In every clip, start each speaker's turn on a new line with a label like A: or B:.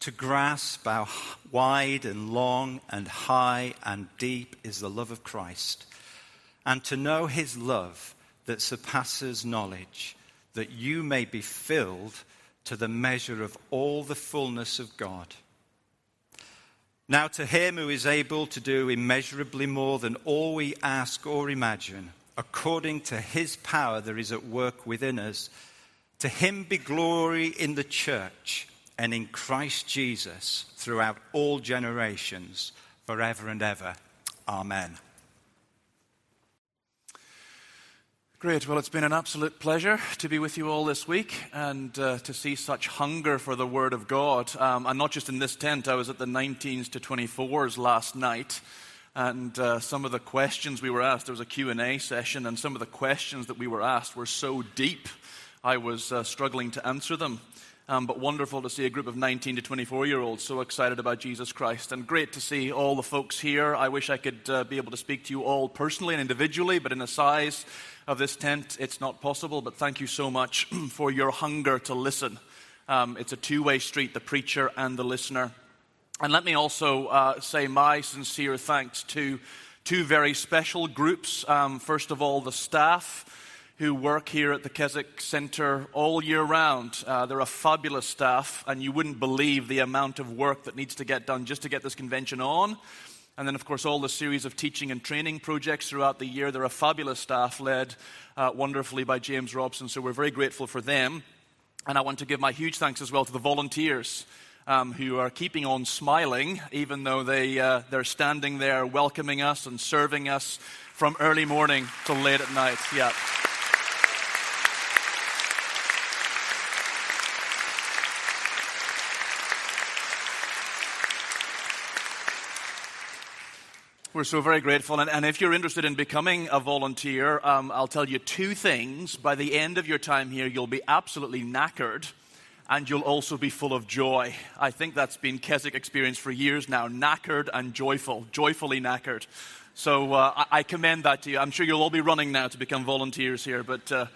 A: to grasp how wide and long and high and deep is the love of Christ, and to know his love that surpasses knowledge, that you may be filled to the measure of all the fullness of God. Now, to him who is able to do immeasurably more than all we ask or imagine, according to his power that is at work within us, to him be glory in the church and in Christ Jesus throughout all generations, forever and ever. Amen.
B: Great. Well, it's been an absolute pleasure to be with you all this week and uh, to see such hunger for the Word of God. Um, and not just in this tent, I was at the 19s to 24s last night. And uh, some of the questions we were asked, there was a Q&A session, and some of the questions that we were asked were so deep, I was uh, struggling to answer them. Um, but wonderful to see a group of 19 to 24 year olds so excited about Jesus Christ. And great to see all the folks here. I wish I could uh, be able to speak to you all personally and individually, but in the size of this tent, it's not possible. But thank you so much for your hunger to listen. Um, it's a two way street, the preacher and the listener. And let me also uh, say my sincere thanks to two very special groups. Um, first of all, the staff who work here at the Keswick Center all year round. Uh, they're a fabulous staff, and you wouldn't believe the amount of work that needs to get done just to get this convention on. And then, of course, all the series of teaching and training projects throughout the year. They're a fabulous staff led uh, wonderfully by James Robson, so we're very grateful for them. And I want to give my huge thanks as well to the volunteers. Um, who are keeping on smiling, even though they, uh, they're standing there welcoming us and serving us from early morning till late at night. Yeah. We're so very grateful. And, and, if you're interested in becoming a volunteer, um, I'll tell you two things. By the end of your time here, you'll be absolutely knackered and you'll also be full of joy. I think that's been Keswick experience for years now knackered and joyful, joyfully knackered. So uh, I, I, commend that to you. I'm sure you'll all be running now to become volunteers here, but uh,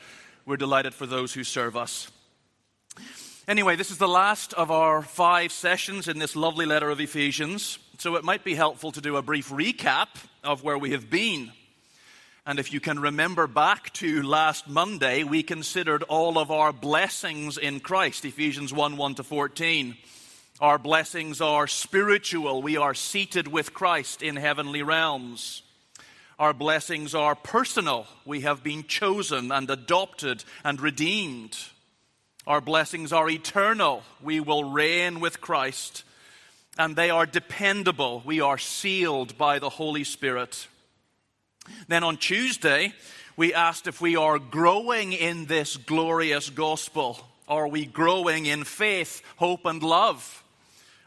B: we're delighted for those who serve us. Anyway, this is the last of our five sessions in this lovely letter of Ephesians. So it might be helpful to do a brief recap of where we have been. And if you can remember back to last Monday, we considered all of our blessings in Christ, Ephesians 1 1 to 14. Our blessings are spiritual. We are seated with Christ in heavenly realms. Our blessings are personal. We have been chosen and adopted and redeemed. Our blessings are eternal. We will reign with Christ and they are dependable. We are sealed by the Holy Spirit. Then on Tuesday, we asked if we are growing in this glorious gospel. Are we growing in faith, hope, and love?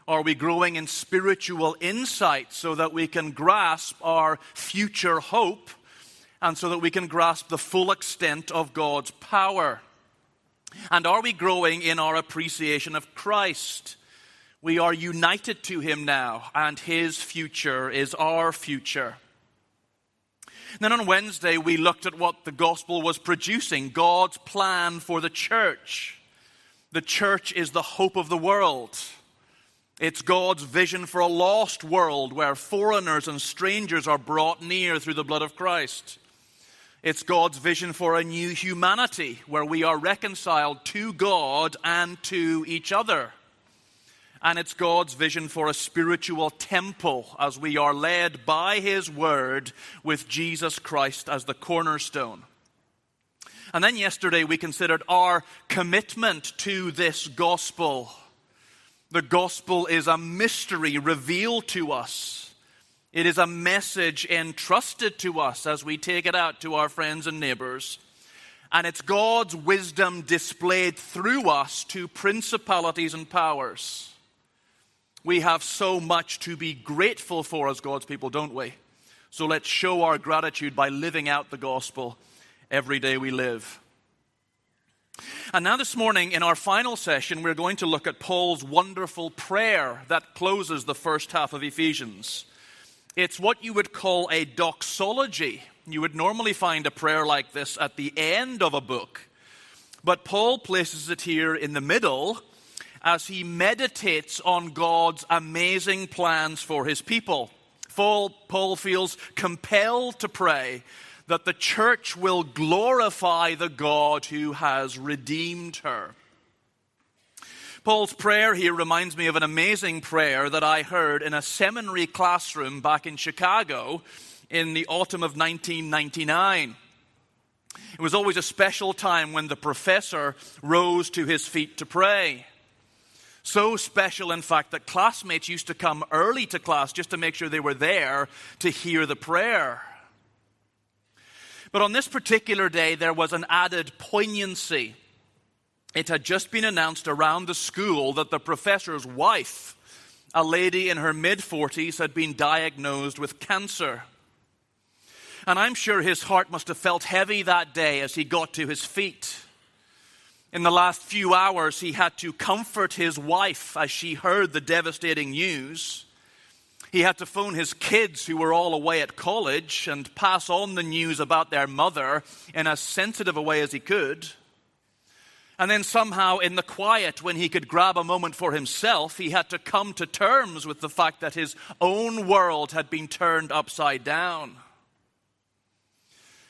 B: Are we growing in spiritual insight so that we can grasp our future hope and so that we can grasp the full extent of God's power? And are we growing in our appreciation of Christ? We are united to him now, and his future is our future. Then on Wednesday, we looked at what the gospel was producing God's plan for the church. The church is the hope of the world. It's God's vision for a lost world where foreigners and strangers are brought near through the blood of Christ. It's God's vision for a new humanity where we are reconciled to God and to each other and it's God's vision for a spiritual temple as we are led by His Word with Jesus Christ as the cornerstone. And then yesterday we considered our commitment to this gospel. The gospel is a mystery revealed to us. It is a message entrusted to us as we take it out to our friends and neighbors. And it's God's wisdom displayed through us to principalities and powers. We have so much to be grateful for as God's people, don't we? So let's show our gratitude by living out the gospel every day we live. And now, this morning, in our final session, we're going to look at Paul's wonderful prayer that closes the first half of Ephesians. It's what you would call a doxology. You would normally find a prayer like this at the end of a book. But Paul places it here in the middle as he meditates on God's amazing plans for his people. Paul feels compelled to pray that the church will glorify the God who has redeemed her. Paul's prayer here reminds me of an amazing prayer that I heard in a seminary classroom back in Chicago in the autumn of 1999. It was always a special time when the professor rose to his feet to pray. So special, in fact, that classmates used to come early to class just to make sure they were there to hear the prayer. But on this particular day, there was an added poignancy. It had just been announced around the school that the professor's wife, a lady in her mid 40s, had been diagnosed with cancer. And I'm sure his heart must have felt heavy that day as he got to his feet. In the last few hours, he had to comfort his wife as she heard the devastating news. He had to phone his kids who were all away at college and pass on the news about their mother in as sensitive a way as he could. And then somehow, in the quiet, when he could grab a moment for himself, he had to come to terms with the fact that his own world had been turned upside down.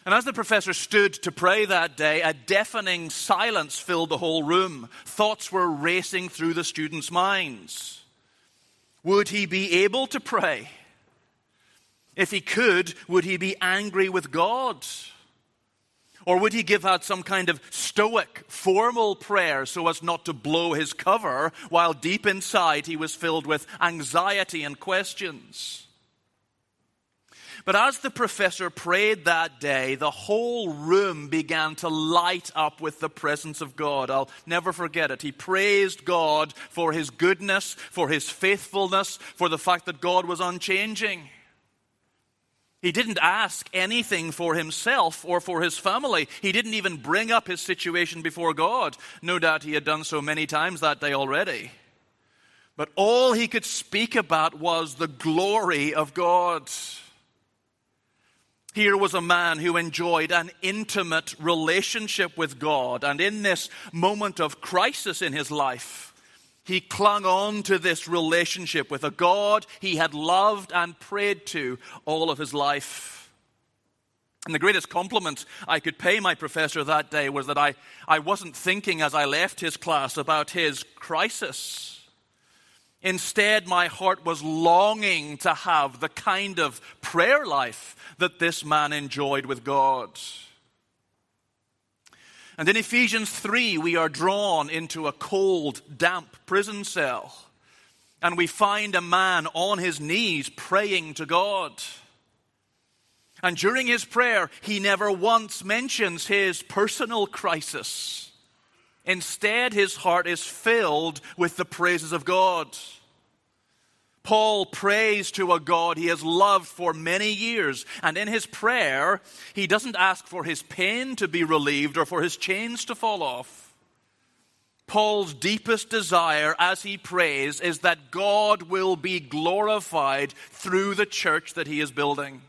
B: And as the professor stood to pray that day, a deafening silence filled the whole room. Thoughts were racing through the students' minds. Would he be able to pray? If he could, would he be angry with God? Or would he give out some kind of stoic, formal prayer so as not to blow his cover while deep inside he was filled with anxiety and questions? But as the professor prayed that day, the whole room began to light up with the presence of God. I'll never forget it. He praised God for his goodness, for his faithfulness, for the fact that God was unchanging. He didn't ask anything for himself or for his family. He didn't even bring up his situation before God. No doubt he had done so many times that day already. But all he could speak about was the glory of God. Here was a man who enjoyed an intimate relationship with God, and in this moment of crisis in his life, he clung on to this relationship with a God he had loved and prayed to all of his life. And the greatest compliment I could pay my professor that day was that I, I wasn't thinking as I left his class about his crisis. Instead, my heart was longing to have the kind of prayer life that this man enjoyed with God. And in Ephesians 3, we are drawn into a cold, damp prison cell. And we find a man on his knees praying to God. And during his prayer, he never once mentions his personal crisis. Instead, his heart is filled with the praises of God. Paul prays to a God he has loved for many years. And in his prayer, he doesn't ask for his pain to be relieved or for his chains to fall off. Paul's deepest desire as he prays is that God will be glorified through the church that he is building.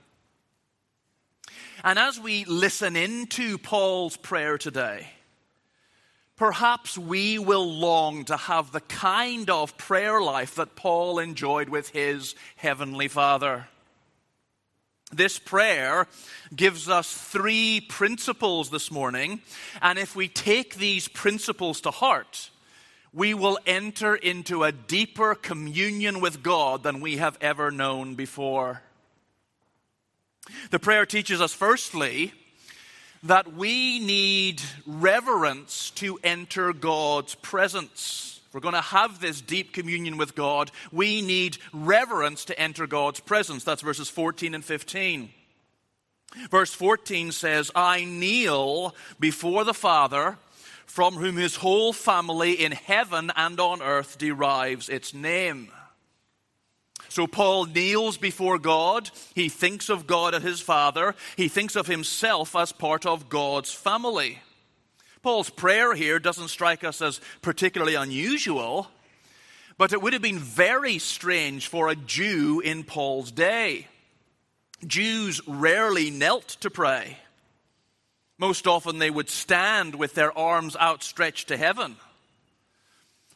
B: And as we listen into Paul's prayer today, perhaps we will long to have the kind of prayer life that Paul enjoyed with his heavenly Father. This prayer gives us three principles this morning, and if we take these principles to heart, we will enter into a deeper communion with God than we have ever known before. The prayer teaches us, firstly, that we need reverence to enter God's presence. If we're going to have this deep communion with God, we need reverence to enter God's presence. That's verses 14 and 15. Verse 14 says, I kneel before the Father, from whom his whole family in heaven and on earth derives its name. So Paul kneels before God. He thinks of God as his father. He thinks of himself as part of God's family. Paul's prayer here doesn't strike us as particularly unusual, but it would have been very strange for a Jew in Paul's day. Jews rarely knelt to pray. Most often they would stand with their arms outstretched to heaven.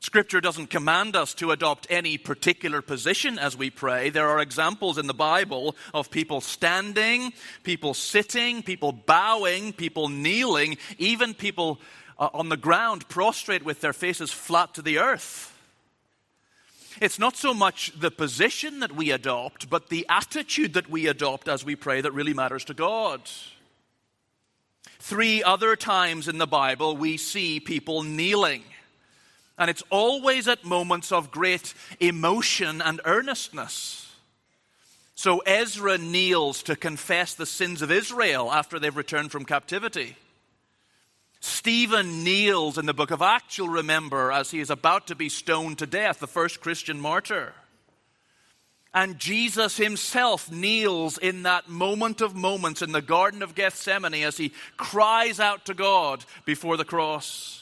B: Scripture doesn't command us to adopt any particular position as we pray. There are examples in the Bible of people standing, people sitting, people bowing, people kneeling, even people uh, on the ground prostrate with their faces flat to the earth. It's not so much the position that we adopt, but the attitude that we adopt as we pray that really matters to God. Three other times in the Bible, we see people kneeling. And it's always at moments of great emotion and earnestness. So Ezra kneels to confess the sins of Israel after they've returned from captivity. Stephen kneels in the book of Acts, you'll remember, as he is about to be stoned to death, the first Christian martyr. And Jesus himself kneels in that moment of moments in the Garden of Gethsemane as he cries out to God before the cross.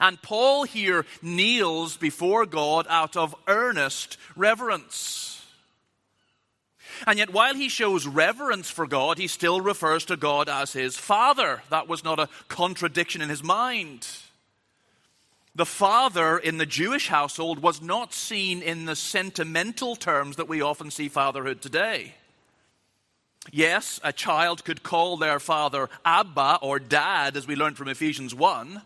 B: And Paul here kneels before God out of earnest reverence. And yet, while he shows reverence for God, he still refers to God as his Father. That was not a contradiction in his mind. The father in the Jewish household was not seen in the sentimental terms that we often see fatherhood today. Yes, a child could call their father Abba or Dad, as we learned from Ephesians 1.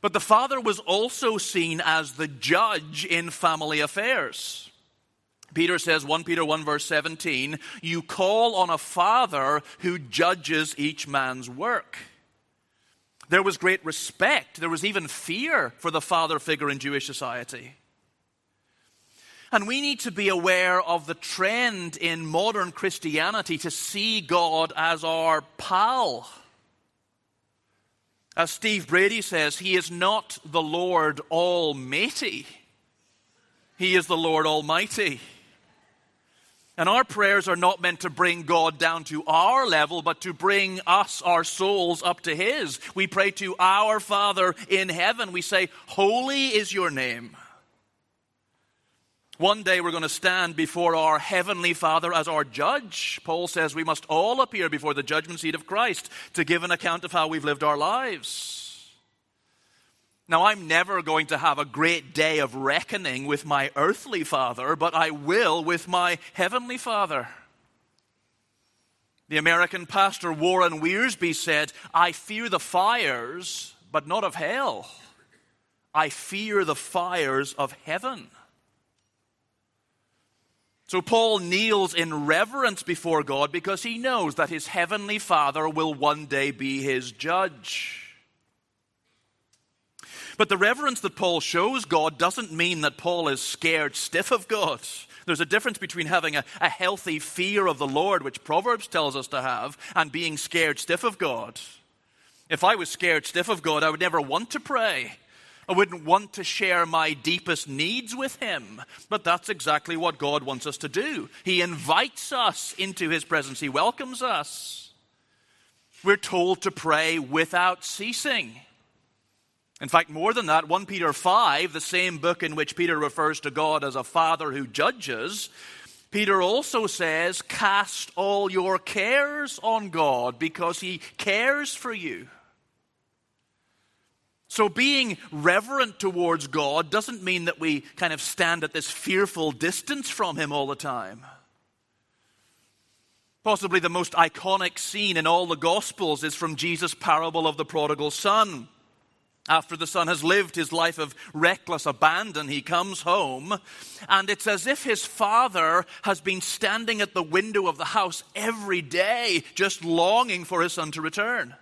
B: But the father was also seen as the judge in family affairs. Peter says, 1 Peter 1, verse 17, you call on a father who judges each man's work. There was great respect, there was even fear for the father figure in Jewish society. And we need to be aware of the trend in modern Christianity to see God as our pal as Steve Brady says, he is not the Lord Almighty, he is the Lord Almighty. And our prayers are not meant to bring God down to our level, but to bring us, our souls, up to His. We pray to our Father in heaven. We say, Holy is your name. One day we're going to stand before our Heavenly Father as our judge. Paul says we must all appear before the judgment seat of Christ to give an account of how we've lived our lives. Now, I'm never going to have a great day of reckoning with my earthly father, but I will with my Heavenly Father. The American pastor Warren Wiersbe said, I fear the fires, but not of hell. I fear the fires of heaven. So Paul kneels in reverence before God because he knows that his heavenly Father will one day be his judge. But the reverence that Paul shows God doesn't mean that Paul is scared stiff of God. There's a difference between having a, a healthy fear of the Lord, which Proverbs tells us to have, and being scared stiff of God. If I was scared stiff of God, I would never want to pray. I wouldn't want to share my deepest needs with Him. But that's exactly what God wants us to do. He invites us into His presence, He welcomes us. We're told to pray without ceasing. In fact, more than that, 1 Peter 5, the same book in which Peter refers to God as a father who judges, Peter also says, Cast all your cares on God because he cares for you. So, being reverent towards God doesn't mean that we kind of stand at this fearful distance from Him all the time. Possibly the most iconic scene in all the Gospels is from Jesus' parable of the prodigal son. After the son has lived his life of reckless abandon, he comes home, and it's as if his father has been standing at the window of the house every day, just longing for his son to return.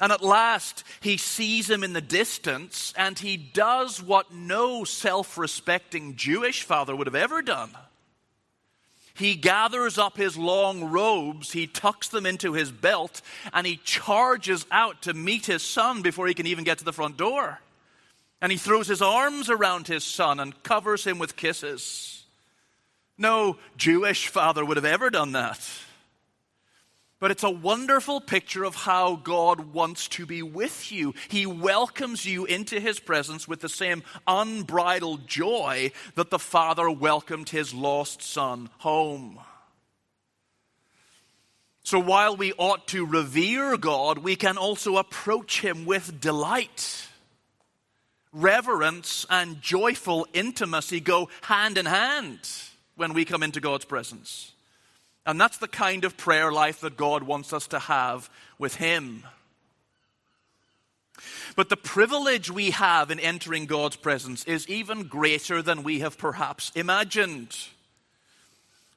B: And at last, he sees him in the distance, and he does what no self respecting Jewish father would have ever done. He gathers up his long robes, he tucks them into his belt, and he charges out to meet his son before he can even get to the front door. And he throws his arms around his son and covers him with kisses. No Jewish father would have ever done that. But it's a wonderful picture of how God wants to be with you. He welcomes you into his presence with the same unbridled joy that the father welcomed his lost son home. So while we ought to revere God, we can also approach him with delight. Reverence and joyful intimacy go hand in hand when we come into God's presence. And that's the kind of prayer life that God wants us to have with Him. But the privilege we have in entering God's presence is even greater than we have perhaps imagined.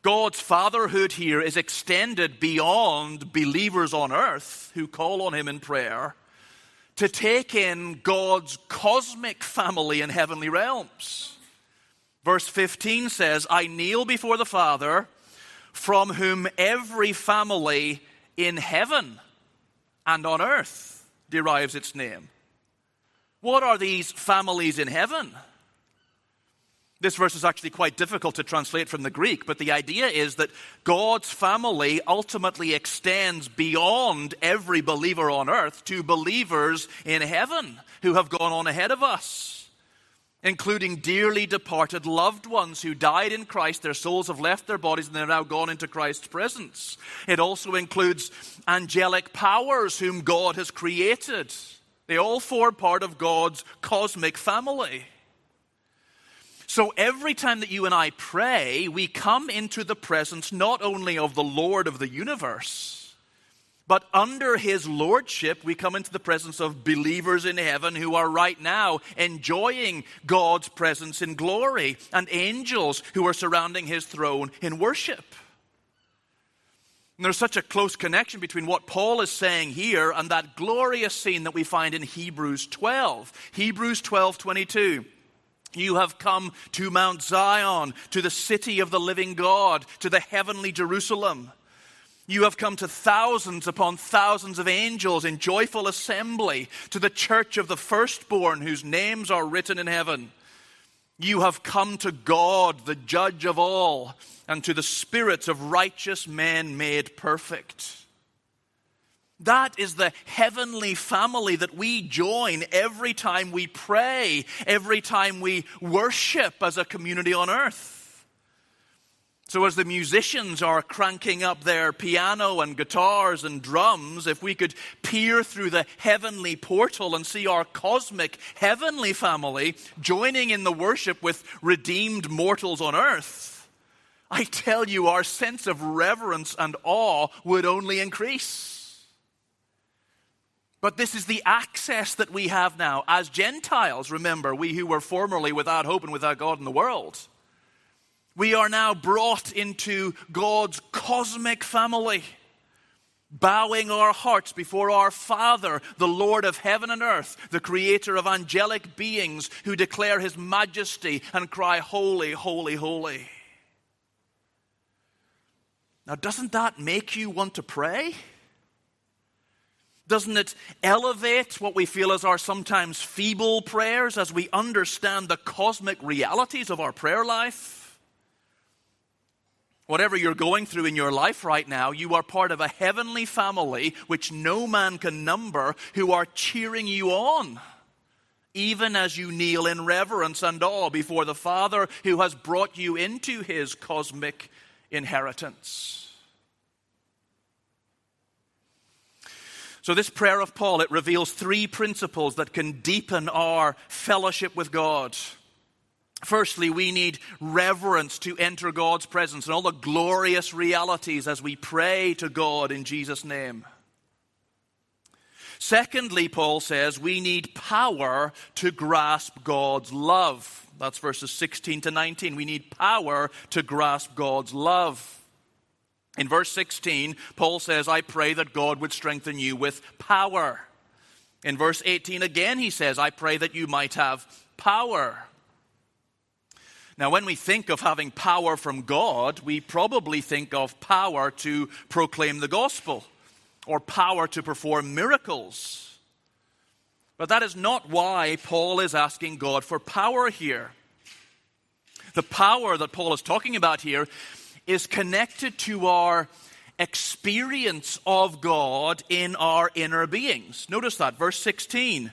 B: God's fatherhood here is extended beyond believers on earth who call on Him in prayer to take in God's cosmic family in heavenly realms. Verse 15 says, I kneel before the Father from whom every family in heaven and on earth derives its name. What are these families in heaven? This verse is actually quite difficult to translate from the Greek, but the idea is that God's family ultimately extends beyond every believer on earth to believers in heaven who have gone on ahead of us including dearly departed loved ones who died in Christ. Their souls have left their bodies and they're now gone into Christ's presence. It also includes angelic powers whom God has created. They all form part of God's cosmic family. So every time that you and I pray, we come into the presence not only of the Lord of the universe, but under his lordship, we come into the presence of believers in heaven who are right now enjoying God's presence in glory, and angels who are surrounding his throne in worship. And there's such a close connection between what Paul is saying here and that glorious scene that we find in Hebrews 12. Hebrews 12 22. You have come to Mount Zion, to the city of the living God, to the heavenly Jerusalem you have come to thousands upon thousands of angels in joyful assembly, to the church of the firstborn whose names are written in heaven. You have come to God, the judge of all, and to the spirits of righteous men made perfect. That is the heavenly family that we join every time we pray, every time we worship as a community on earth. So, as the musicians are cranking up their piano and guitars and drums, if we could peer through the heavenly portal and see our cosmic heavenly family joining in the worship with redeemed mortals on earth, I tell you, our sense of reverence and awe would only increase. But this is the access that we have now as Gentiles. Remember, we who were formerly without hope and without God in the world. We are now brought into God's cosmic family, bowing our hearts before our Father, the Lord of heaven and earth, the creator of angelic beings who declare his majesty and cry, Holy, holy, holy. Now, doesn't that make you want to pray? Doesn't it elevate what we feel as our sometimes feeble prayers as we understand the cosmic realities of our prayer life? Whatever you're going through in your life right now, you are part of a heavenly family which no man can number who are cheering you on. Even as you kneel in reverence and awe before the Father who has brought you into his cosmic inheritance. So, this prayer of Paul, it reveals three principles that can deepen our fellowship with God. Firstly, we need reverence to enter God's presence and all the glorious realities as we pray to God in Jesus' name. Secondly, Paul says we need power to grasp God's love. That's verses 16 to 19. We need power to grasp God's love. In verse 16, Paul says, I pray that God would strengthen you with power. In verse 18 again, he says, I pray that you might have power. Now, when we think of having power from God, we probably think of power to proclaim the gospel or power to perform miracles. But that is not why Paul is asking God for power here. The power that Paul is talking about here is connected to our experience of God in our inner beings. Notice that, verse 16.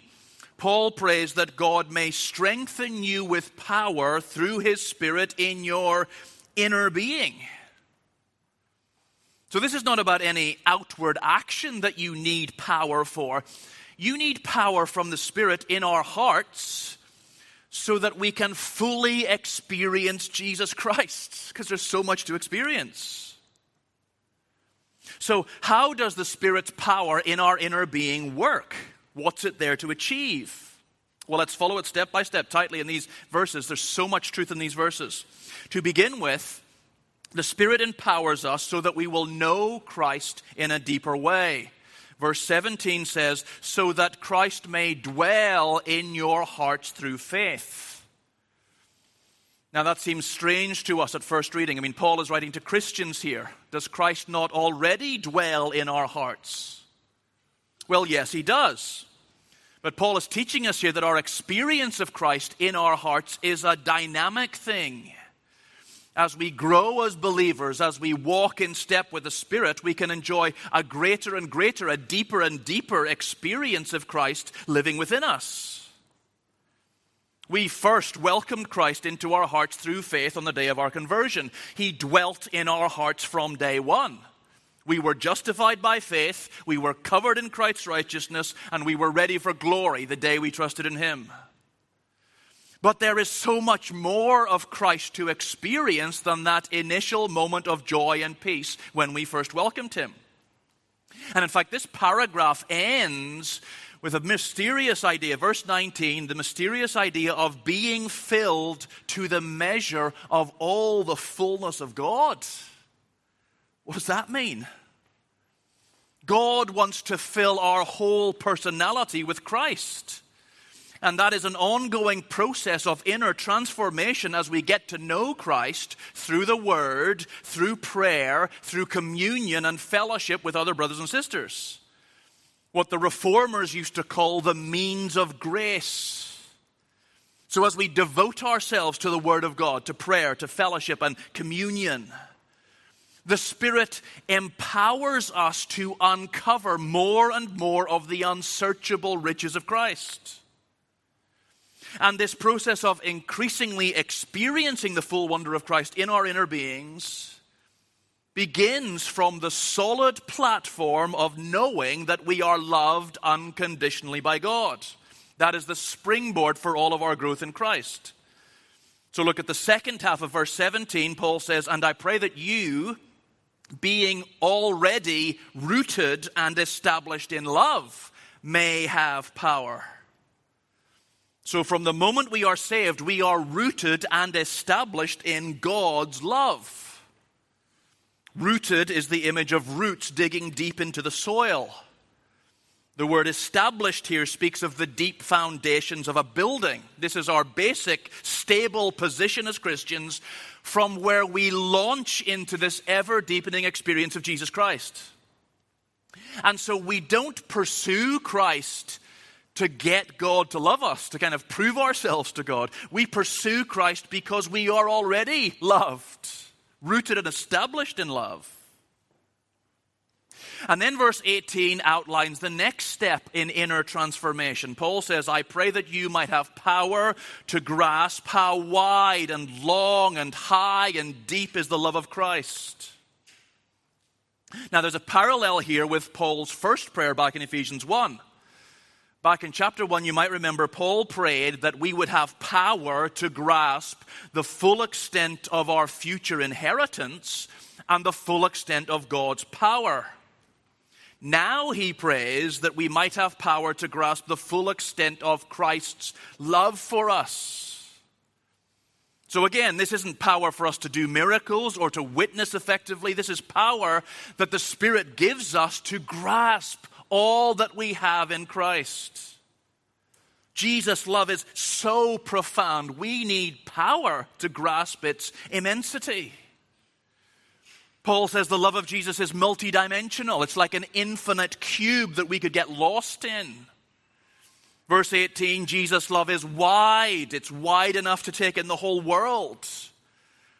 B: Paul prays that God may strengthen you with power through his Spirit in your inner being. So, this is not about any outward action that you need power for. You need power from the Spirit in our hearts so that we can fully experience Jesus Christ, because there's so much to experience. So, how does the Spirit's power in our inner being work? What's it there to achieve? Well, let's follow it step by step tightly in these verses. There's so much truth in these verses. To begin with, the Spirit empowers us so that we will know Christ in a deeper way. Verse 17 says, So that Christ may dwell in your hearts through faith. Now, that seems strange to us at first reading. I mean, Paul is writing to Christians here. Does Christ not already dwell in our hearts? Well, yes, he does. But Paul is teaching us here that our experience of Christ in our hearts is a dynamic thing as we grow as believers, as we walk in step with the Spirit, we can enjoy a greater and greater, a deeper and deeper experience of Christ living within us. We first welcomed Christ into our hearts through faith on the day of our conversion. He dwelt in our hearts from day one. We were justified by faith, we were covered in Christ's righteousness, and we were ready for glory the day we trusted in Him. But there is so much more of Christ to experience than that initial moment of joy and peace when we first welcomed him. And in fact, this paragraph ends with a mysterious idea. Verse 19, the mysterious idea of being filled to the measure of all the fullness of God. What does that mean? God wants to fill our whole personality with Christ. And that is an ongoing process of inner transformation as we get to know Christ through the Word, through prayer, through communion and fellowship with other brothers and sisters. What the reformers used to call the means of grace. So, as we devote ourselves to the Word of God, to prayer, to fellowship, and communion, the Spirit empowers us to uncover more and more of the unsearchable riches of Christ. And this process of increasingly experiencing the full wonder of Christ in our inner beings begins from the solid platform of knowing that we are loved unconditionally by God. That is the springboard for all of our growth in Christ. So look at the second half of verse 17. Paul says, And I pray that you, being already rooted and established in love, may have power so, from the moment we are saved, we are rooted and established in God's love. Rooted is the image of roots digging deep into the soil. The word established here speaks of the deep foundations of a building. This is our basic, stable position as Christians from where we launch into this ever deepening experience of Jesus Christ. And so we don't pursue Christ to get God to love us, to kind of prove ourselves to God. We pursue Christ because we are already loved, rooted and established in love. And then verse 18 outlines the next step in inner transformation. Paul says, I pray that you might have power to grasp how wide and long and high and deep is the love of Christ. Now, there's a parallel here with Paul's first prayer back in Ephesians 1. Back in chapter 1, you might remember Paul prayed that we would have power to grasp the full extent of our future inheritance and the full extent of God's power. Now he prays that we might have power to grasp the full extent of Christ's love for us. So, again, this isn't power for us to do miracles or to witness effectively. This is power that the Spirit gives us to grasp all that we have in Christ. Jesus' love is so profound, we need power to grasp its immensity. Paul says the love of Jesus is multidimensional. It's like an infinite cube that we could get lost in. Verse 18 Jesus' love is wide, it's wide enough to take in the whole world.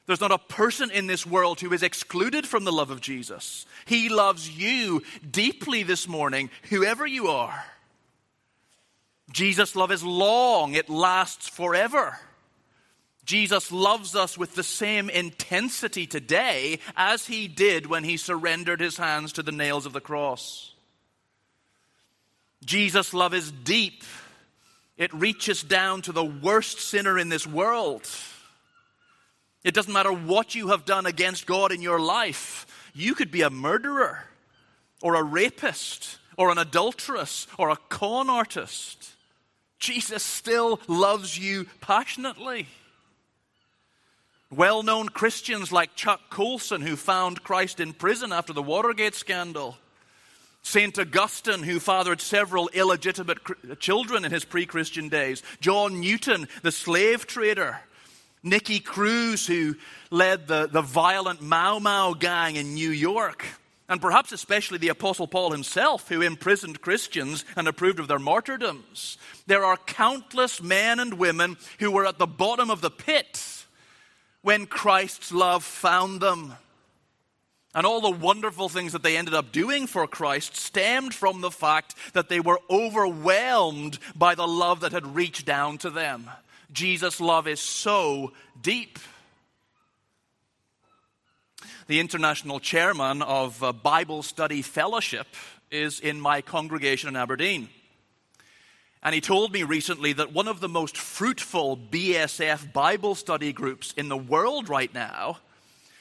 B: There's not a person in this world who is excluded from the love of Jesus. He loves you deeply this morning, whoever you are. Jesus' love is long, it lasts forever. Jesus loves us with the same intensity today as he did when he surrendered his hands to the nails of the cross. Jesus' love is deep. It reaches down to the worst sinner in this world. It doesn't matter what you have done against God in your life. You could be a murderer, or a rapist, or an adulteress, or a con artist. Jesus still loves you passionately. Well known Christians like Chuck Colson, who found Christ in prison after the Watergate scandal. St. Augustine, who fathered several illegitimate children in his pre Christian days. John Newton, the slave trader. Nicky Cruz, who led the, the violent Mau Mau gang in New York. And perhaps especially the Apostle Paul himself, who imprisoned Christians and approved of their martyrdoms. There are countless men and women who were at the bottom of the pit when Christ's love found them. And all the wonderful things that they ended up doing for Christ stemmed from the fact that they were overwhelmed by the love that had reached down to them. Jesus' love is so deep. The international chairman of uh, Bible Study Fellowship is in my congregation in Aberdeen. And he told me recently that one of the most fruitful BSF Bible study groups in the world right now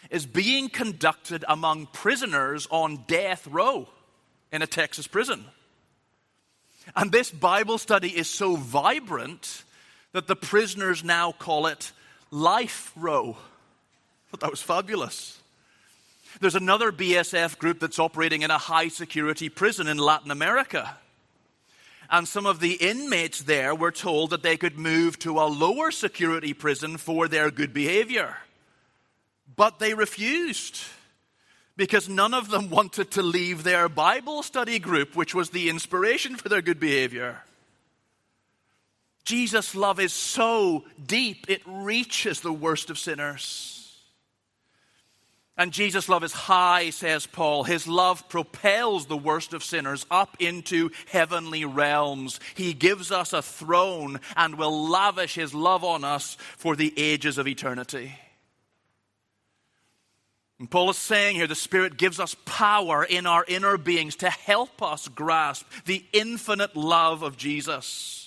B: is being conducted among prisoners on death row in a Texas prison. And this Bible study is so vibrant that the prisoners now call it Life Row. Thought that was fabulous. There's another BSF group that's operating in a high security prison in Latin America and some of the inmates there were told that they could move to a lower security prison for their good behavior. But they refused because none of them wanted to leave their Bible study group, which was the inspiration for their good behavior. Jesus' love is so deep, it reaches the worst of sinners. And Jesus' love is high, says Paul. His love propels the worst of sinners up into heavenly realms. He gives us a throne and will lavish his love on us for the ages of eternity. And Paul is saying here the Spirit gives us power in our inner beings to help us grasp the infinite love of Jesus.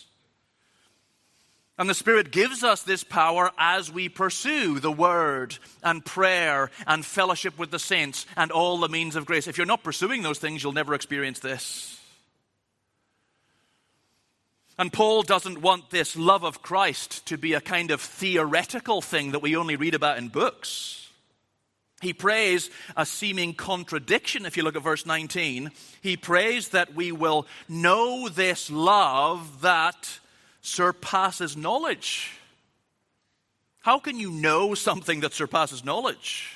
B: And the Spirit gives us this power as we pursue the Word and prayer and fellowship with the saints and all the means of grace. If you're not pursuing those things, you'll never experience this. And Paul doesn't want this love of Christ to be a kind of theoretical thing that we only read about in books. He prays a seeming contradiction if you look at verse 19. He prays that we will know this love that surpasses knowledge. How can you know something that surpasses knowledge?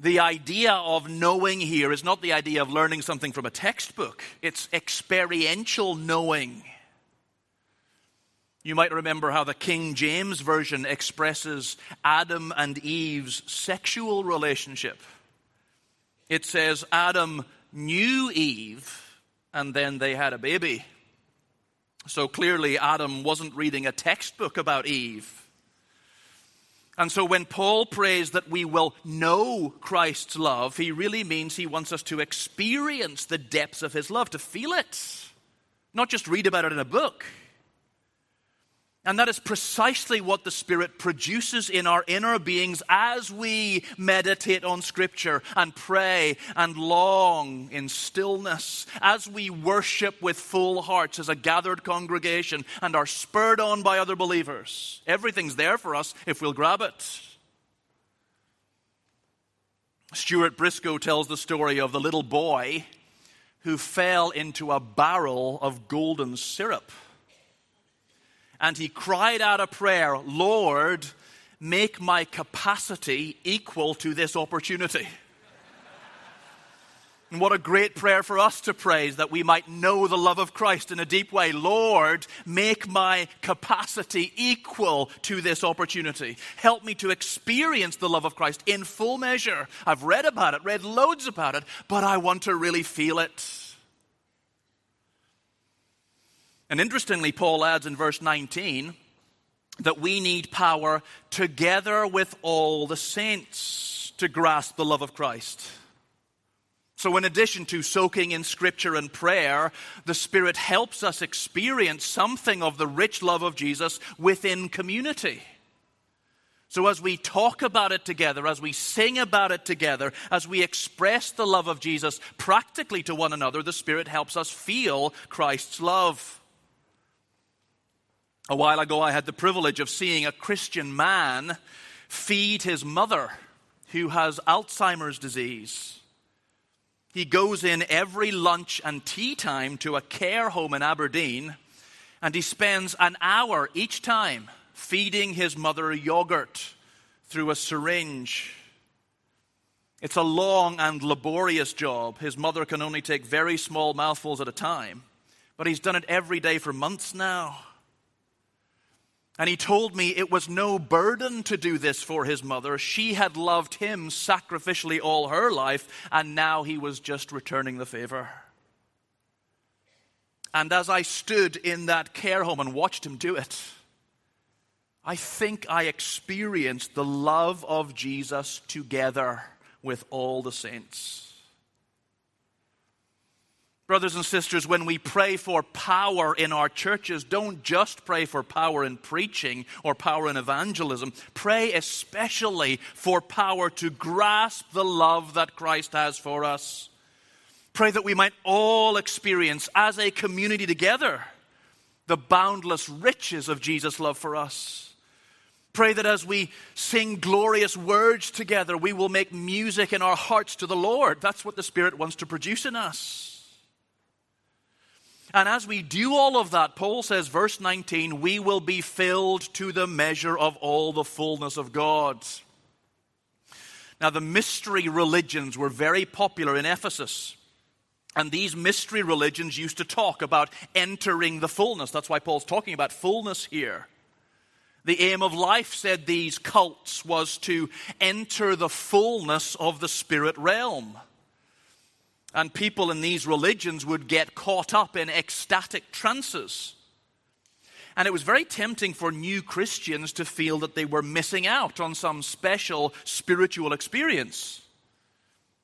B: The idea of knowing here is not the idea of learning something from a textbook, it's experiential knowing. You might remember how the King James Version expresses Adam and Eve's sexual relationship. It says Adam knew Eve, and then they had a baby. So clearly, Adam wasn't reading a textbook about Eve. And so, when Paul prays that we will know Christ's love, he really means he wants us to experience the depths of his love, to feel it, not just read about it in a book. And that is precisely what the Spirit produces in our inner beings as we meditate on Scripture and pray and long in stillness, as we worship with full hearts as a gathered congregation and are spurred on by other believers. Everything's there for us if we'll grab it. Stuart Briscoe tells the story of the little boy who fell into a barrel of golden syrup and he cried out a prayer Lord, make my capacity equal to this opportunity. And what a great prayer for us to praise is that we might know the love of Christ in a deep way. Lord, make my capacity equal to this opportunity. Help me to experience the love of Christ in full measure. I've read about it, read loads about it, but I want to really feel it. And interestingly, Paul adds in verse 19 that we need power together with all the saints to grasp the love of Christ. So, in addition to soaking in scripture and prayer, the Spirit helps us experience something of the rich love of Jesus within community. So, as we talk about it together, as we sing about it together, as we express the love of Jesus practically to one another, the Spirit helps us feel Christ's love. A while ago, I had the privilege of seeing a Christian man feed his mother who has Alzheimer's disease. He goes in every lunch and tea time to a care home in Aberdeen, and he spends an hour each time feeding his mother yogurt through a syringe. It's a long and laborious job. His mother can only take very small mouthfuls at a time, but he's done it every day for months now. And he told me it was no burden to do this for his mother. She had loved him sacrificially all her life, and now he was just returning the favor. And as I stood in that care home and watched him do it, I think I experienced the love of Jesus together with all the saints. Brothers and sisters, when we pray for power in our churches, don't just pray for power in preaching or power in evangelism. Pray especially for power to grasp the love that Christ has for us. Pray that we might all experience as a community together the boundless riches of Jesus' love for us. Pray that as we sing glorious words together, we will make music in our hearts to the Lord. That's what the Spirit wants to produce in us. And as we do all of that, Paul says, verse 19, we will be filled to the measure of all the fullness of God. Now, the mystery religions were very popular in Ephesus. And these mystery religions used to talk about entering the fullness. That's why Paul's talking about fullness here. The aim of life, said these cults, was to enter the fullness of the spirit realm. And people in these religions would get caught up in ecstatic trances. And it was very tempting for new Christians to feel that they were missing out on some special spiritual experience.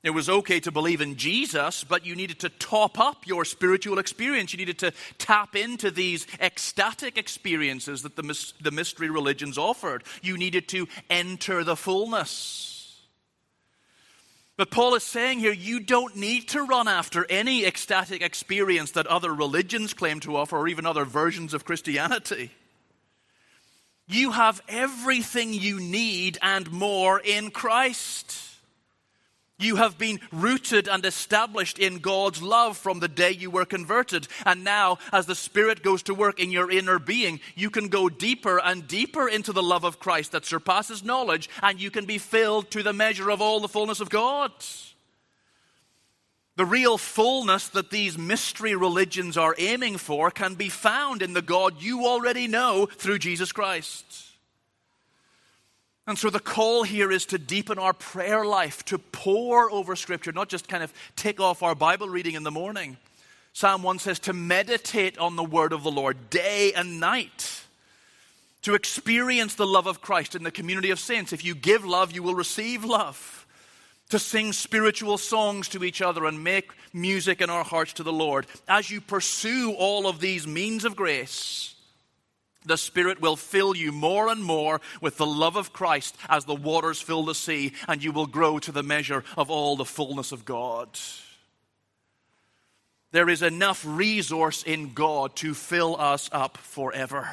B: It was okay to believe in Jesus, but you needed to top up your spiritual experience. You needed to tap into these ecstatic experiences that the, the mystery religions offered. You needed to enter the fullness. But Paul is saying here, you don't need to run after any ecstatic experience that other religions claim to offer, or even other versions of Christianity. You have everything you need and more in Christ. You have been rooted and established in God's love from the day you were converted. And now, as the Spirit goes to work in your inner being, you can go deeper and deeper into the love of Christ that surpasses knowledge, and you can be filled to the measure of all the fullness of God. The real fullness that these mystery religions are aiming for can be found in the God you already know through Jesus Christ. And so the call here is to deepen our prayer life, to pore over Scripture, not just kind of take off our Bible reading in the morning. Psalm 1 says to meditate on the word of the Lord day and night, to experience the love of Christ in the community of saints. If you give love, you will receive love. To sing spiritual songs to each other and make music in our hearts to the Lord. As you pursue all of these means of grace, the Spirit will fill you more and more with the love of Christ as the waters fill the sea, and you will grow to the measure of all the fullness of God. There is enough resource in God to fill us up forever.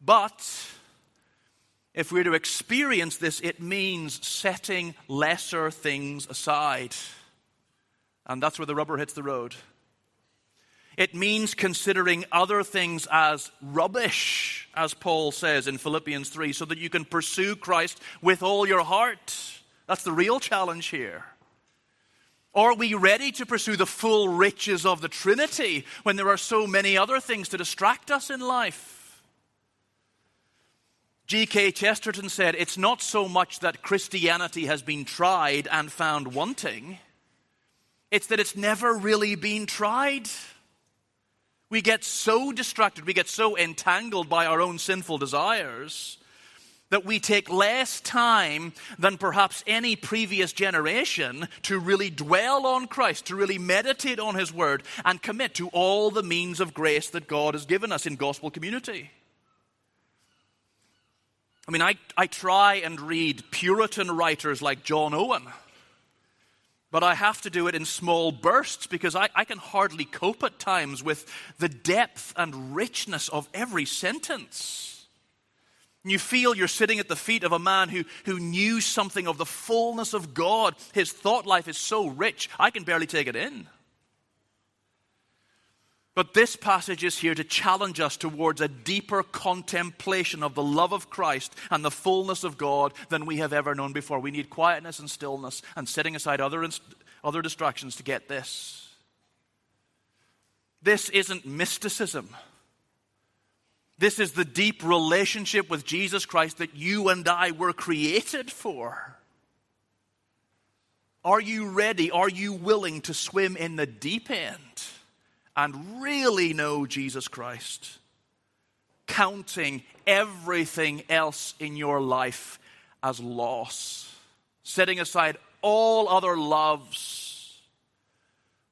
B: But if we're to experience this, it means setting lesser things aside. And that's where the rubber hits the road. It means considering other things as rubbish, as Paul says in Philippians 3, so that you can pursue Christ with all your heart. That's the real challenge here. Are we ready to pursue the full riches of the Trinity when there are so many other things to distract us in life? G.K. Chesterton said, It's not so much that Christianity has been tried and found wanting, it's that it's never really been tried. We get so distracted, we get so entangled by our own sinful desires that we take less time than perhaps any previous generation to really dwell on Christ, to really meditate on His Word, and commit to all the means of grace that God has given us in gospel community. I mean, I, I try and read Puritan writers like John Owen, but I have to do it in small bursts because I, I can hardly cope at times with the depth and richness of every sentence. You feel you're sitting at the feet of a man who, who knew something of the fullness of God. His thought life is so rich, I can barely take it in. But this passage is here to challenge us towards a deeper contemplation of the love of Christ and the fullness of God than we have ever known before. We need quietness and stillness and setting aside other, other distractions to get this. This isn't mysticism. This is the deep relationship with Jesus Christ that you and I were created for. Are you ready? Are you willing to swim in the deep end? And really know Jesus Christ, counting everything else in your life as loss, setting aside all other loves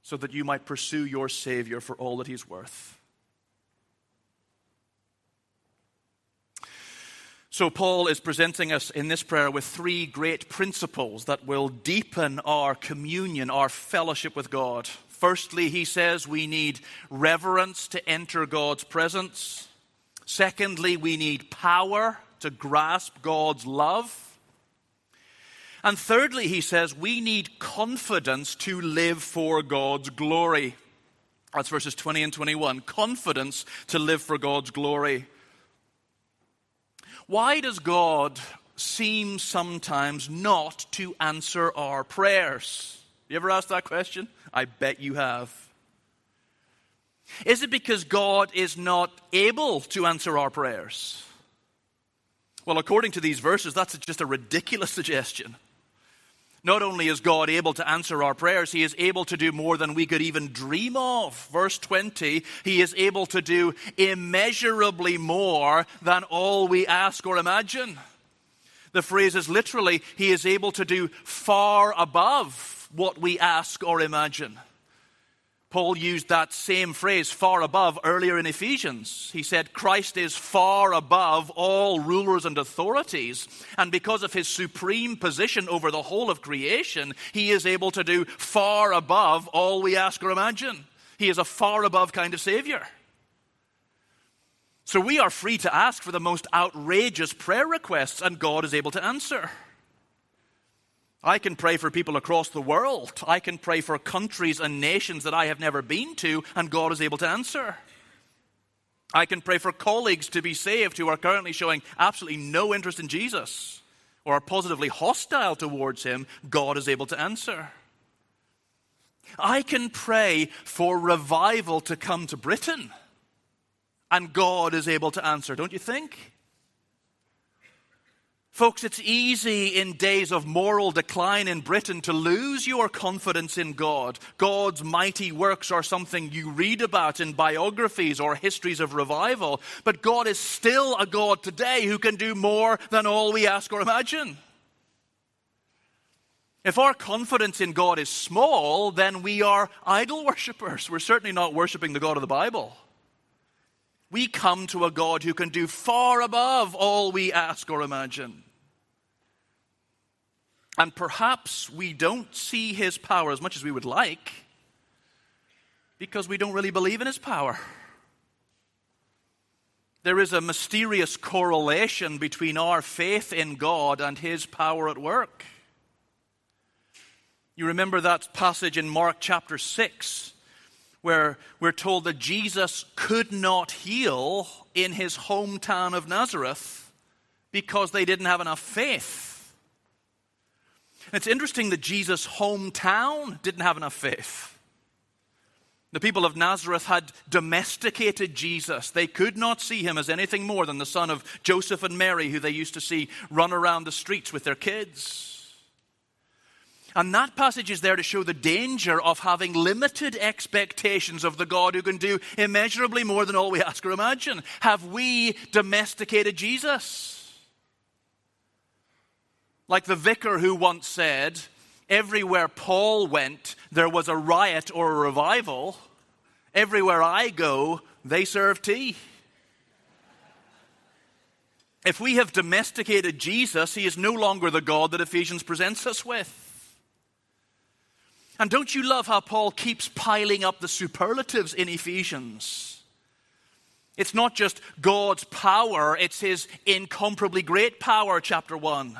B: so that you might pursue your Savior for all that He's worth. So, Paul is presenting us in this prayer with three great principles that will deepen our communion, our fellowship with God. Firstly, he says we need reverence to enter God's presence. Secondly, we need power to grasp God's love. And thirdly, he says we need confidence to live for God's glory. That's verses 20 and 21. Confidence to live for God's glory. Why does God seem sometimes not to answer our prayers? You ever asked that question? I bet you have. Is it because God is not able to answer our prayers? Well, according to these verses, that's just a ridiculous suggestion. Not only is God able to answer our prayers, He is able to do more than we could even dream of. Verse 20, He is able to do immeasurably more than all we ask or imagine. The phrase is literally, He is able to do far above what we ask or imagine. Paul used that same phrase far above earlier in Ephesians. He said, Christ is far above all rulers and authorities. And because of his supreme position over the whole of creation, he is able to do far above all we ask or imagine. He is a far above kind of Savior. So we are free to ask for the most outrageous prayer requests, and God is able to answer. I can pray for people across the world. I can pray for countries and nations that I have never been to, and God is able to answer. I can pray for colleagues to be saved who are currently showing absolutely no interest in Jesus or are positively hostile towards Him. God is able to answer. I can pray for revival to come to Britain, and God is able to answer, don't you think? Folks, it's easy in days of moral decline in Britain to lose your confidence in God. God's mighty works are something you read about in biographies or histories of revival. But God is still a God today who can do more than all we ask or imagine. If our confidence in God is small, then we are idol worshippers. We're certainly not worshiping the God of the Bible. We come to a God who can do far above all we ask or imagine. And perhaps we don't see his power as much as we would like because we don't really believe in his power. There is a mysterious correlation between our faith in God and his power at work. You remember that passage in Mark chapter 6 where we're told that Jesus could not heal in his hometown of Nazareth because they didn't have enough faith. It's interesting that Jesus' hometown didn't have enough faith. The people of Nazareth had domesticated Jesus. They could not see him as anything more than the son of Joseph and Mary, who they used to see run around the streets with their kids. And that passage is there to show the danger of having limited expectations of the God who can do immeasurably more than all we ask or imagine. Have we domesticated Jesus? Like the vicar who once said, everywhere Paul went, there was a riot or a revival. Everywhere I go, they serve tea. If we have domesticated Jesus, he is no longer the God that Ephesians presents us with. And don't you love how Paul keeps piling up the superlatives in Ephesians? It's not just God's power, it's his incomparably great power, chapter 1.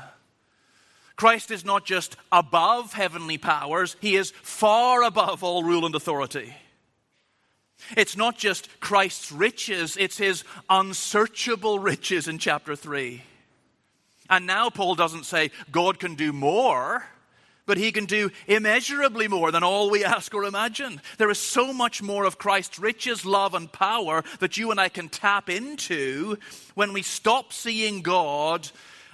B: Christ is not just above heavenly powers, he is far above all rule and authority. It's not just Christ's riches, it's his unsearchable riches in chapter 3. And now Paul doesn't say God can do more, but he can do immeasurably more than all we ask or imagine. There is so much more of Christ's riches, love, and power that you and I can tap into when we stop seeing God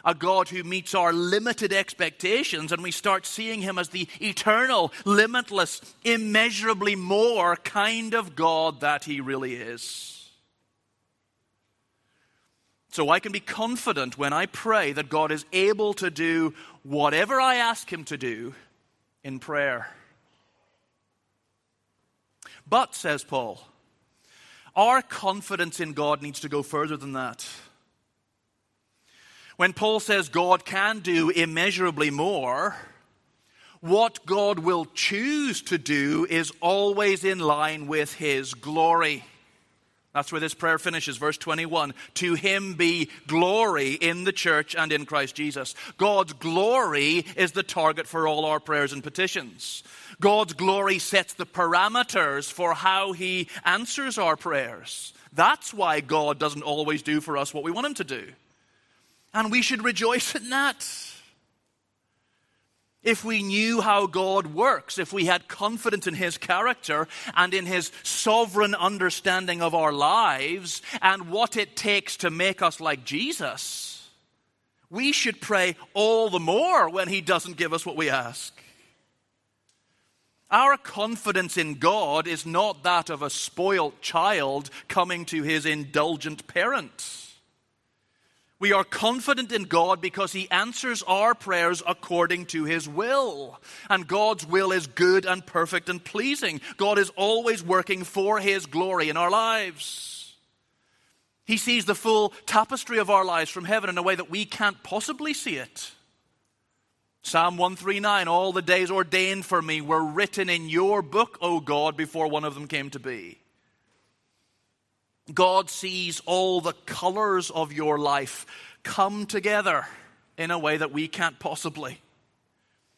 B: a God who meets our limited expectations, and we start seeing him as the eternal, limitless, immeasurably more kind of God that he really is. So I can be confident when I pray that God is able to do whatever I ask him to do in prayer. But, says Paul, our confidence in God needs to go further than that. When Paul says God can do immeasurably more, what God will choose to do is always in line with his glory. That's where this prayer finishes, verse 21. To him be glory in the church and in Christ Jesus. God's glory is the target for all our prayers and petitions. God's glory sets the parameters for how he answers our prayers. That's why God doesn't always do for us what we want him to do. And we should rejoice in that. If we knew how God works, if we had confidence in His character and in His sovereign understanding of our lives and what it takes to make us like Jesus, we should pray all the more when He doesn't give us what we ask. Our confidence in God is not that of a spoilt child coming to his indulgent parents. We are confident in God because He answers our prayers according to His will. And God's will is good and perfect and pleasing. God is always working for His glory in our lives. He sees the full tapestry of our lives from heaven in a way that we can't possibly see it. Psalm 139 All the days ordained for me were written in your book, O God, before one of them came to be. God sees all the colors of your life come together in a way that we can't possibly.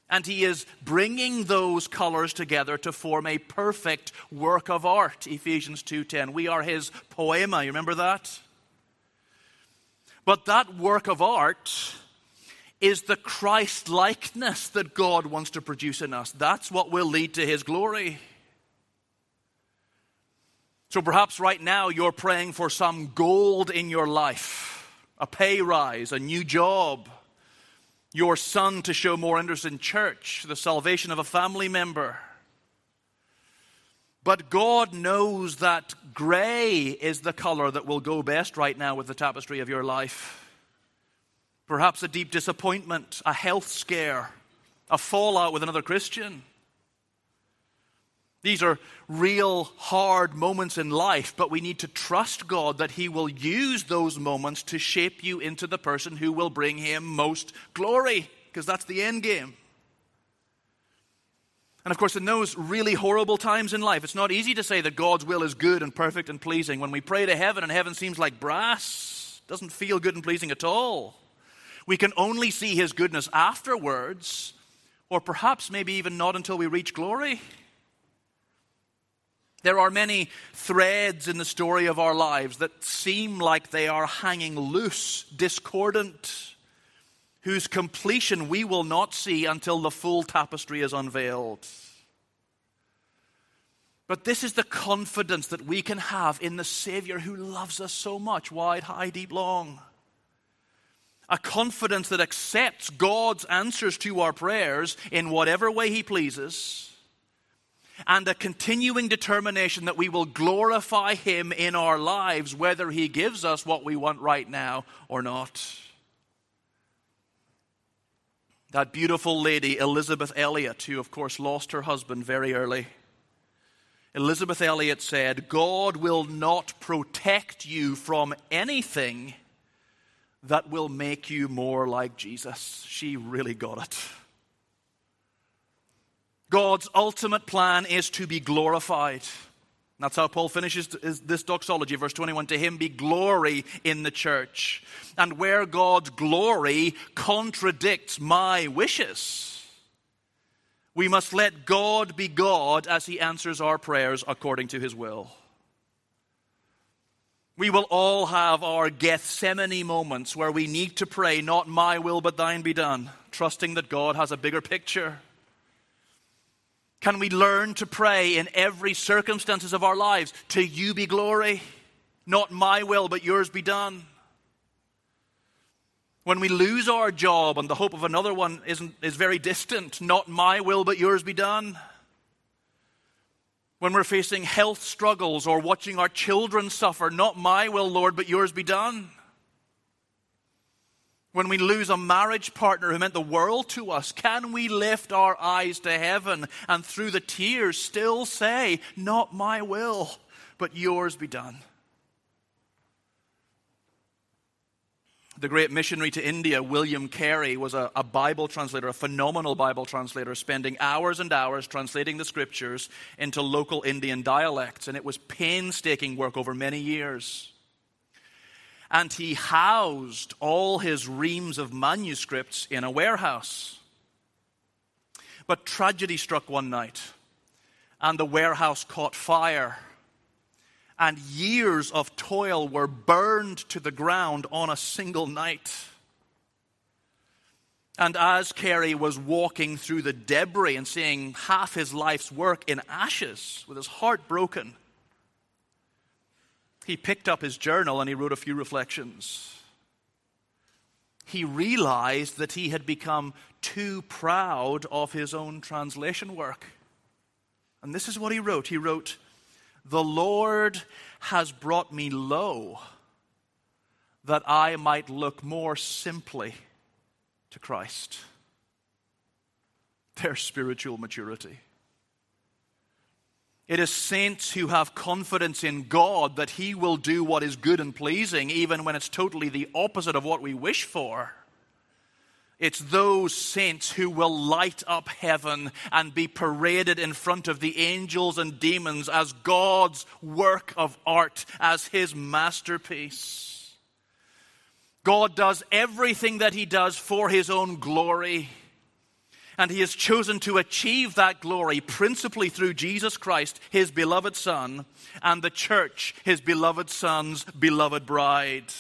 B: And he is bringing those colors together to form a perfect work of art, Ephesians 2:10. We are his poema, you remember that? But that work of art is the Christ likeness that God wants to produce in us. That's what will lead to his glory. So perhaps right now you're praying for some gold in your life, a pay rise, a new job, your son to show more interest in church, the salvation of a family member. But God knows that gray is the color that will go best right now with the tapestry of your life. Perhaps a deep disappointment, a health scare, a fallout with another Christian. These are real hard moments in life, but we need to trust God that He will use those moments to shape you into the person who will bring Him most glory, because that's the end game. And of course, in those really horrible times in life, it's not easy to say that God's will is good and perfect and pleasing. When we pray to heaven and heaven seems like brass, doesn't feel good and pleasing at all. We can only see His goodness afterwards, or perhaps maybe even not until we reach glory. There are many threads in the story of our lives that seem like they are hanging loose, discordant. whose completion we will not see until the full tapestry is unveiled. But this is the confidence that we can have in the Savior who loves us so much, wide, high, deep, long. A confidence that accepts God's answers to our prayers in whatever way He pleases, and a continuing determination that we will glorify Him in our lives, whether He gives us what we want right now or not. That beautiful lady, Elisabeth Elliot, who of course lost her husband very early Elisabeth Elliot said, God will not protect you from anything that will make you more like Jesus. She really got it. God's ultimate plan is to be glorified. That's how Paul finishes this doxology, verse 21 To him be glory in the church. And where God's glory contradicts my wishes, we must let God be God as He answers our prayers according to His will. We will all have our Gethsemane moments where we need to pray, not my will, but thine be done, trusting that God has a bigger picture. Can we learn to pray in every circumstances of our lives, to you be glory, not my will, but yours be done? When we lose our job and the hope of another one isn't, is very distant, not my will but yours be done. When we're facing health struggles or watching our children suffer, not my will, Lord, but yours be done. When we lose a marriage partner who meant the world to us, can we lift our eyes to heaven and through the tears still say, Not my will, but yours be done? the great missionary to India, William Carey, was a, a, Bible translator, a phenomenal Bible translator, spending hours and hours translating the scriptures into local Indian dialects. And it was painstaking work over many years. And he housed all his reams of manuscripts in a warehouse. But tragedy struck one night, and the warehouse caught fire and years of toil were burned to the ground on a single night. And as Carey was walking through the debris and seeing half his life's work in ashes, with his heart broken, he picked up his journal and he wrote a few reflections. He realized that he had become too proud of his own translation work. And this is what he wrote. He wrote, the Lord has brought me low that I might look more simply to Christ. Their spiritual maturity. It is saints who have confidence in God that He will do what is good and pleasing, even when it's totally the opposite of what we wish for. It's those saints who will light up heaven and be paraded in front of the angels and demons as God's work of art, as His masterpiece. God does everything that He does for His own glory. And He has chosen to achieve that glory principally through Jesus Christ, His beloved Son, and the church, His beloved Son's beloved bride.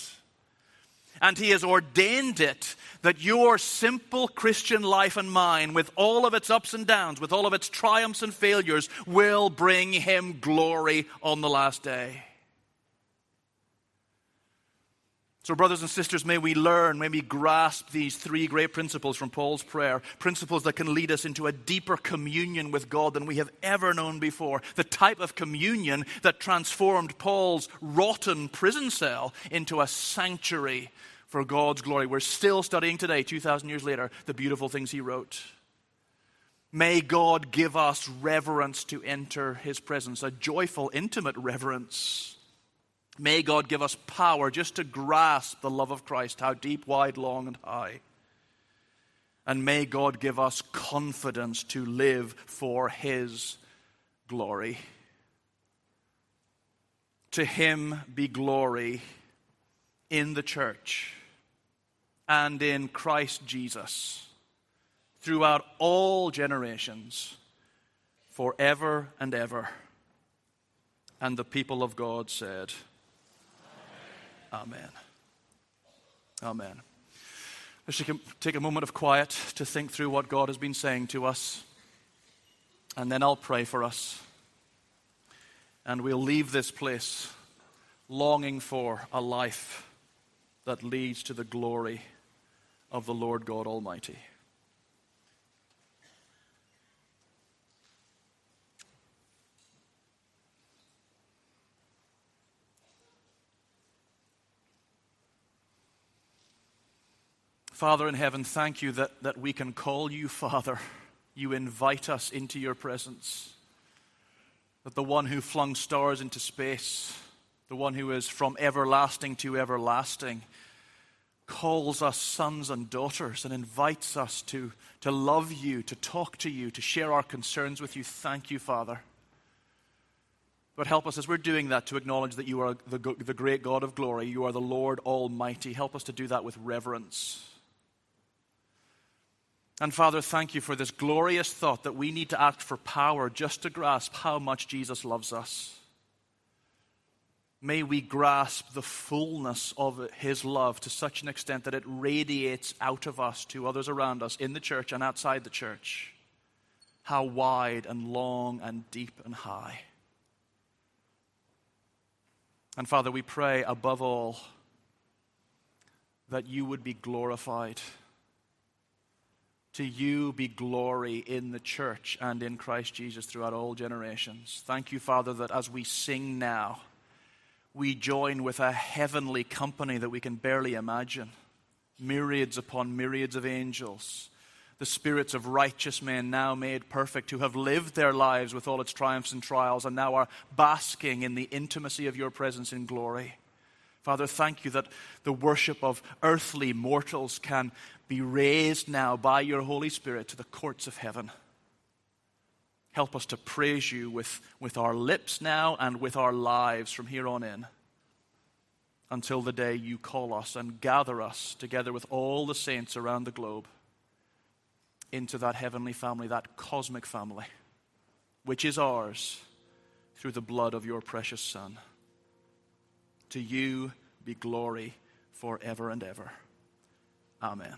B: And He has ordained it that your simple Christian life and mine, with all of its ups and downs, with all of its triumphs and failures, will bring him glory on the last day. So, brothers and sisters, may we learn, may we grasp these three great principles from Paul's prayer principles that can lead us into a deeper communion with God than we have ever known before. The type of communion that transformed Paul's rotten prison cell into a sanctuary for God's glory. We're still studying today, 2,000 years later, the beautiful things he wrote. May God give us reverence to enter his presence, a joyful, intimate reverence. May God give us power just to grasp the love of Christ, how deep, wide, long, and high. And may God give us confidence to live for his glory. To him be glory in the church and in Christ Jesus throughout all generations, forever and ever. And the people of God said, Amen. Amen. Let's take a moment of quiet to think through what God has been saying to us. And then I'll pray for us. And we'll leave this place longing for a life that leads to the glory of the Lord God Almighty. Father in heaven, thank you that, that we can call you Father. You invite us into your presence. That the one who flung stars into space, the one who is from everlasting to everlasting, calls us sons and daughters and invites us to, to love you, to talk to you, to share our concerns with you. Thank you, Father. But help us as we're doing that to acknowledge that you are the, the great God of glory. You are the Lord Almighty. Help us to do that with reverence and Father, thank you for this glorious thought that we need to act for power just to grasp how much Jesus loves us. May we grasp the fullness of his love to such an extent that it radiates out of us to others around us in the church and outside the church. How wide and long and deep and high. And Father, we pray above all that you would be glorified to you be glory in the church and in Christ Jesus throughout all generations. Thank you, Father, that as we sing now, we join with a heavenly company that we can barely imagine myriads upon myriads of angels, the spirits of righteous men now made perfect who have lived their lives with all its triumphs and trials and now are basking in the intimacy of your presence in glory. Father, thank you that the worship of earthly mortals can be raised now by your Holy Spirit to the courts of heaven. Help us to praise you with, with our lips now and with our lives from here on in until the day you call us and gather us together with all the saints around the globe into that heavenly family, that cosmic family, which is ours through the blood of your precious Son. To you be glory forever and ever. Amen.